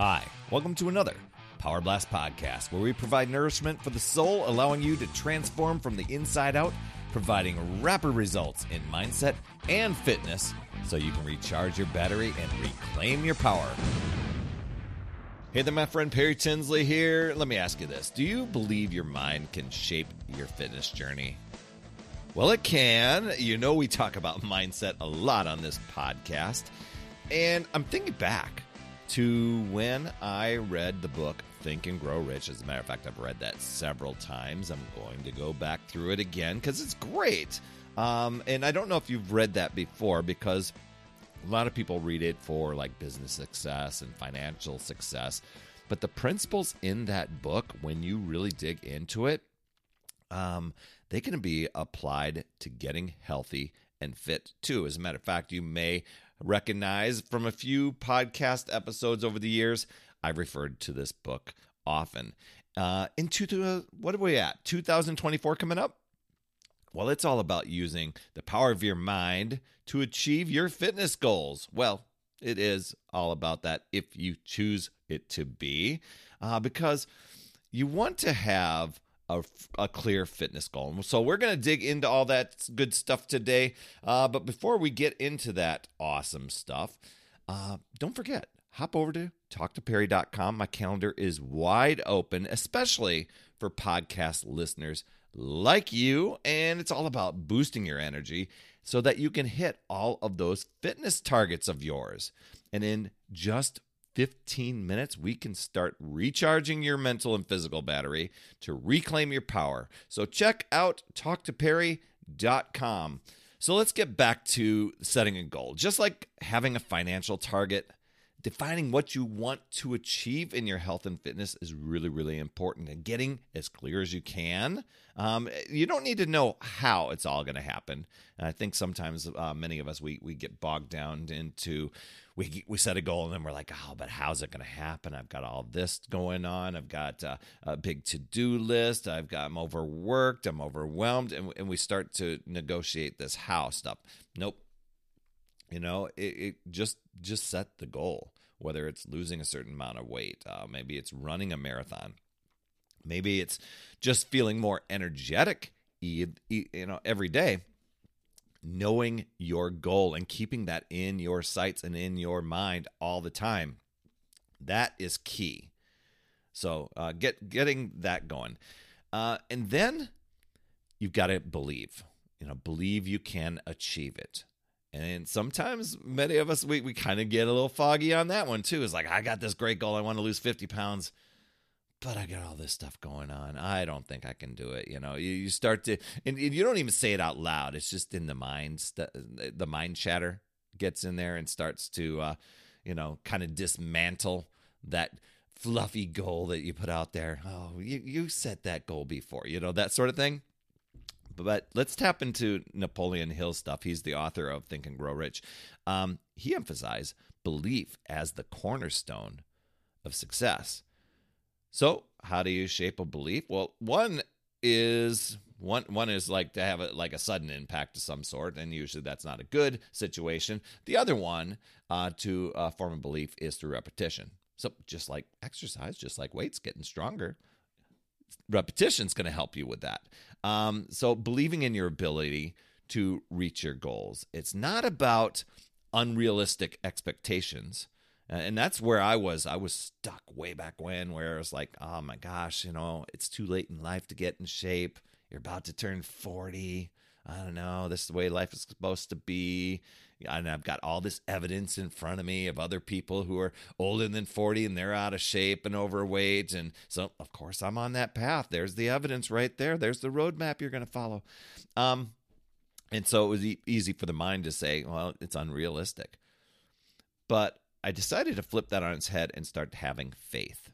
Hi, welcome to another Power Blast podcast where we provide nourishment for the soul, allowing you to transform from the inside out, providing rapid results in mindset and fitness so you can recharge your battery and reclaim your power. Hey there, my friend Perry Tinsley here. Let me ask you this Do you believe your mind can shape your fitness journey? Well, it can. You know, we talk about mindset a lot on this podcast. And I'm thinking back to when I read the book Think and Grow Rich. As a matter of fact, I've read that several times. I'm going to go back through it again because it's great. Um, and I don't know if you've read that before because a lot of people read it for like business success and financial success. But the principles in that book, when you really dig into it, um, they can be applied to getting healthy and fit too. As a matter of fact, you may recognize from a few podcast episodes over the years, I've referred to this book often. Uh, into what are we at? 2024 coming up? Well, it's all about using the power of your mind to achieve your fitness goals. Well, it is all about that if you choose it to be, uh, because you want to have a, a, clear fitness goal. So we're going to dig into all that good stuff today. Uh, but before we get into that awesome stuff, uh, don't forget, hop over to talktoperry.com. My calendar is wide open, especially for podcast listeners like you. And it's all about boosting your energy so that you can hit all of those fitness targets of yours. And in just 15 minutes, we can start recharging your mental and physical battery to reclaim your power. So check out talktoperry.com. So let's get back to setting a goal. Just like having a financial target, defining what you want to achieve in your health and fitness is really, really important. And getting as clear as you can. Um, you don't need to know how it's all going to happen. And I think sometimes uh, many of us we we get bogged down into we we set a goal and then we're like, oh, but how's it going to happen? I've got all this going on. I've got uh, a big to do list. I've got I'm overworked. I'm overwhelmed, and, and we start to negotiate this how stuff. Nope you know it, it, just just set the goal whether it's losing a certain amount of weight uh, maybe it's running a marathon maybe it's just feeling more energetic you know every day knowing your goal and keeping that in your sights and in your mind all the time. That is key. So uh, get getting that going. Uh, and then you've got to believe you know believe you can achieve it and sometimes many of us we, we kind of get a little foggy on that one too. It's like I got this great goal, I want to lose 50 pounds, but I got all this stuff going on. I don't think I can do it. You know, you, you start to and you don't even say it out loud. It's just in the mind the mind chatter gets in there and starts to uh, you know, kind of dismantle that fluffy goal that you put out there. Oh, you, you set that goal before, you know, that sort of thing. But let's tap into Napoleon Hill stuff. He's the author of Think and Grow Rich. Um, he emphasized belief as the cornerstone of success. So, how do you shape a belief? Well, one is one one is like to have a, like a sudden impact of some sort, and usually that's not a good situation. The other one uh, to uh, form a belief is through repetition. So, just like exercise, just like weights getting stronger, repetition is going to help you with that. Um, so believing in your ability to reach your goals. It's not about unrealistic expectations. And that's where I was. I was stuck way back when, where I was like, oh my gosh, you know, it's too late in life to get in shape. You're about to turn 40. I don't know. This is the way life is supposed to be and I've got all this evidence in front of me of other people who are older than 40 and they're out of shape and overweight. And so, of course, I'm on that path. There's the evidence right there. There's the roadmap you're going to follow. Um, and so it was e- easy for the mind to say, well, it's unrealistic. But I decided to flip that on its head and start having faith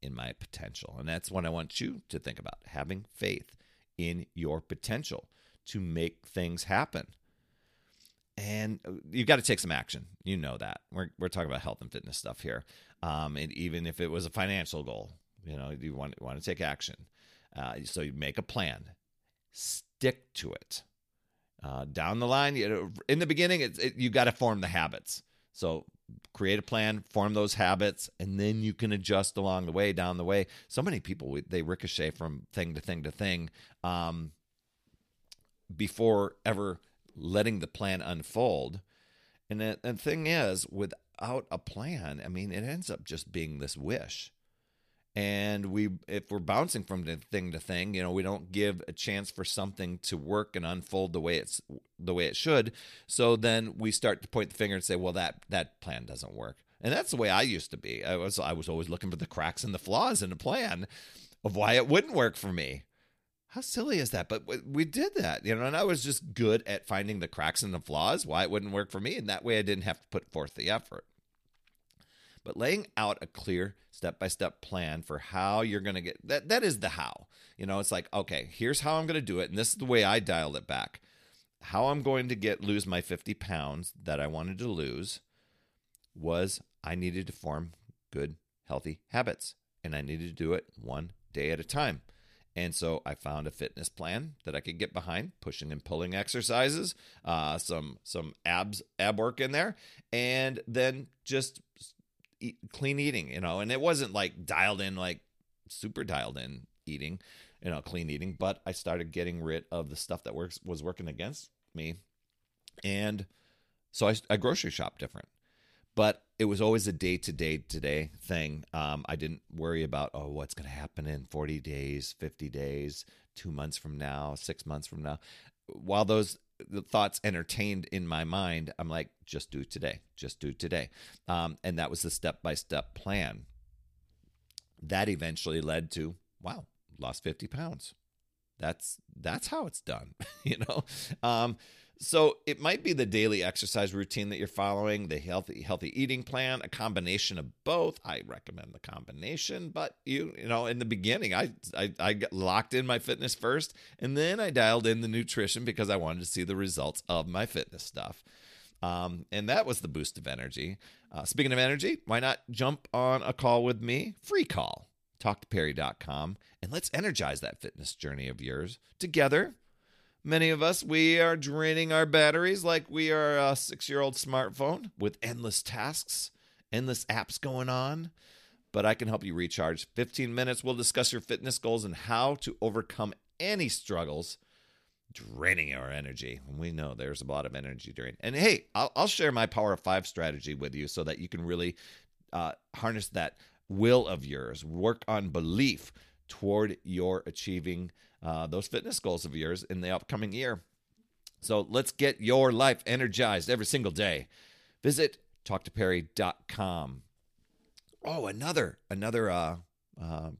in my potential. And that's what I want you to think about having faith in your potential to make things happen and uh, you've got to take some action. You know that. We're we're talking about health and fitness stuff here. Um, and even if it was a financial goal, you know, you want want to take action. Uh, so you make a plan, stick to it. Uh, down the line, you know, in the beginning, it's it, you got to form the habits. So create a plan, form those habits, and then you can adjust along the way, down the way. So many people they ricochet from thing to thing to thing um, before ever letting the plan unfold. And the, thing is, without a plan, I mean, it ends up just being this wish. And we if we're bouncing from thing to thing you know we don't give a chance for something to work and unfold the way it's the way it should. So then we start to point the finger and say well that that plan doesn't work. And that's the way i used to be. I was i was always looking for the cracks and the flaws in a plan of why it wouldn't work for me how silly is that? But we did that you know and i was just good at finding the cracks and the flaws why it wouldn't work for me and that way i didn't have to put forth the effort. But laying out a clear step-by-step plan for how you're going to get that that is the how. You know it's like okay here's how i'm going to do it and this is the way i dialed it back. How i'm going to get lose my 50 pounds that i wanted to lose was i needed to form good healthy habits and i needed to do it one day at a time and so I found a fitness plan that I could get behind, pushing and pulling exercises, uh, some some abs ab work in there, and then just eat, clean eating, you know, and it wasn't like dialed in, like super dialed in eating, you know, clean eating, but I started getting rid of the stuff that works was working against me. And so I, I grocery shop different, but it was always a day to day today thing. Um, I didn't worry about, oh, what's going to happen in 40 days, 50 days, two months from now, six months from now. While those thoughts entertained in my mind, I'm like, just do today, just do today. Um, and that was the step by step plan. That eventually led to, wow, lost 50 pounds. That's that's how it's done, you know. Um, so it might be the daily exercise routine that you're following, the healthy healthy eating plan, a combination of both. I recommend the combination, but you you know, in the beginning, I I, I locked in my fitness first, and then I dialed in the nutrition because I wanted to see the results of my fitness stuff. Um, and that was the boost of energy. Uh, speaking of energy, why not jump on a call with me? Free call. TalkToPerry.com and let's energize that fitness journey of yours together Many of us, we are draining our batteries like we are a six year old smartphone with endless tasks, endless apps going on. But I can help you recharge. 15 minutes, we'll discuss your fitness goals and how to overcome any struggles draining our energy. And we know there's a lot of energy drain. And hey, I'll, I'll share my Power of Five strategy with you so that you can really uh, harness that will of yours, work on belief toward your achieving uh, those fitness goals of yours in the upcoming year. So let's get your life energized every single day. Visit talktoperry.com. Oh, another another uh, uh,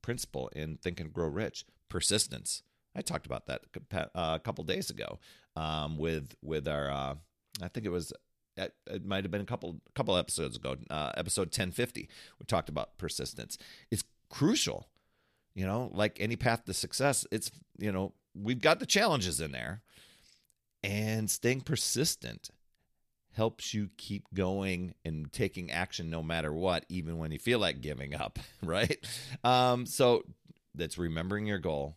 principle in Think and Grow Rich: persistence. I talked about that uh, a couple days ago um, with with our. Uh, I think it was it, might have been a couple couple episodes ago, uh, episode 1050. We talked about persistence. It's crucial you know, like any path to success, it's, you know, we've got the challenges in there. And staying persistent helps you keep going and taking action no matter what, even when you feel like giving up, right? Um, so that's remembering your goal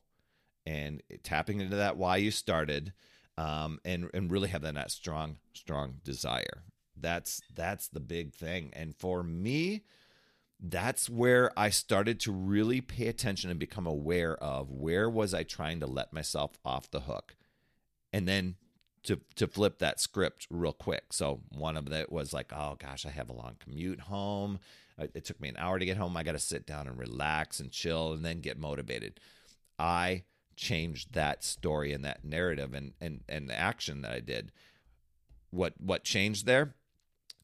and tapping into that why you started um, and, and really have that, that strong, strong desire. That's that's the big thing. And for me, that's where I started to really pay attention and become aware of where was I trying to let myself off the hook. And then to to flip that script real quick. So one of that was like, oh gosh, I have a long commute home. It took me an hour to get home. I got to sit down and relax and chill and then get motivated. I changed that story and that narrative and and and the action that I did. What what changed there?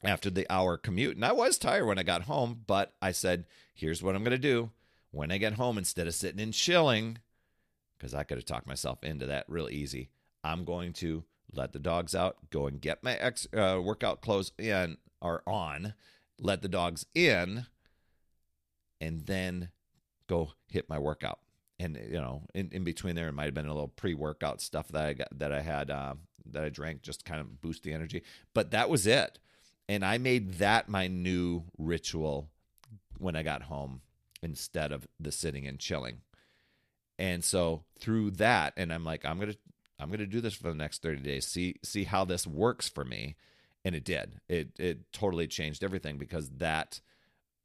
After the hour commute. And I was tired when I got home, but I said, here's what I'm going to do. When I get home, instead of sitting and chilling, because I could have talked myself into that real easy, I'm going to let the dogs out, go and get my ex, uh, workout clothes in or on, let the dogs in, and then go hit my workout. And you know, in, in between there, it might have been a little pre-workout stuff that I got that I had uh, that I drank just kind of boost the energy. But that was it. And I made that my new ritual when I got home instead of the sitting and chilling. And so through that, and I'm like, I'm gonna I'm gonna do this for the next 30 days, see see how this works for me. and it did. It it totally changed everything because that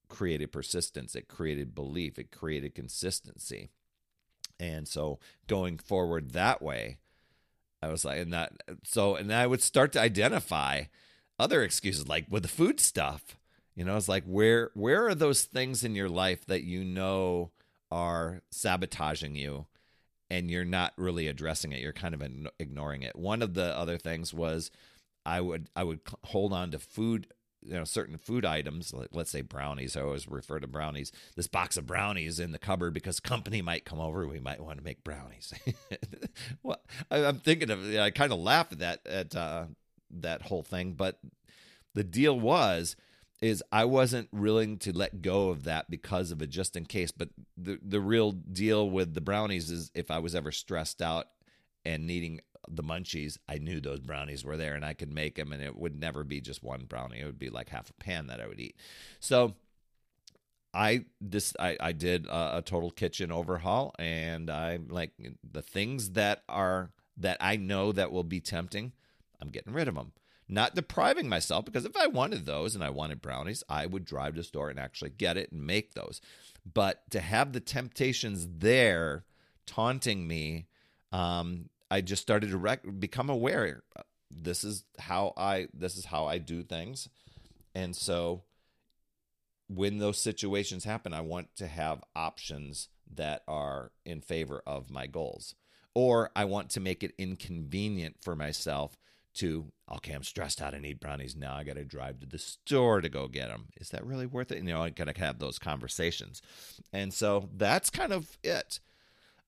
created persistence, it created belief, it created consistency. And so going forward that way, I was like, and that so and I would start to identify other excuses like with the food stuff. You know, it's like where where are those things in your life that you know are sabotaging you and you're not really addressing it. You're kind of ignoring it. One of the other things was I would I would hold on to food you know certain food items like let's say brownies i always refer to brownies this box of brownies in the cupboard because company might come over we might want to make brownies well I, am thinking of i kind of laugh at that at uh, that whole thing but the deal was is i wasn't willing to let go of that because of it just in case but the the real deal with the brownies is if i was ever stressed out and needing the munchies, I knew those brownies were there and I could make them and it would never be just one brownie. It would be like half a pan that I would eat. So I this I, I did a, a total kitchen overhaul and I like the things that are that I know that will be tempting, I'm getting rid of them. Not depriving myself because if I wanted those and I wanted brownies, I would drive to the store and actually get it and make those. But to have the temptations there taunting me um, I just started to rec- become aware. This is how I this is how I do things, and so when those situations happen, I want to have options that are in favor of my goals, or I want to make it inconvenient for myself to okay, I'm stressed out. I need brownies now. I got to drive to the store to go get them. Is that really worth it? And, You know, I got to have those conversations, and so that's kind of it.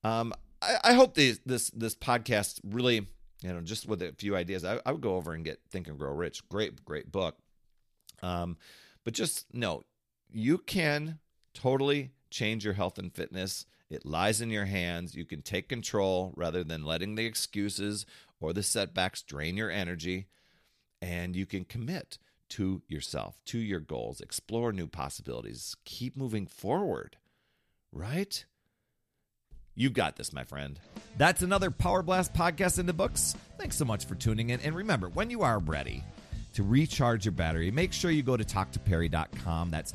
Um, I, I hope these, this this podcast really, you know, just with a few ideas. I, I would go over and get Think and Grow Rich. Great, great book. Um, but just know you can totally change your health and fitness. It lies in your hands. You can take control rather than letting the excuses or the setbacks drain your energy. And you can commit to yourself, to your goals, explore new possibilities, keep moving forward, right? You got this, my friend. That's another Power Blast podcast in the books. Thanks so much for tuning in. And remember, when you are ready to recharge your battery, make sure you go to talktoperry.com. That's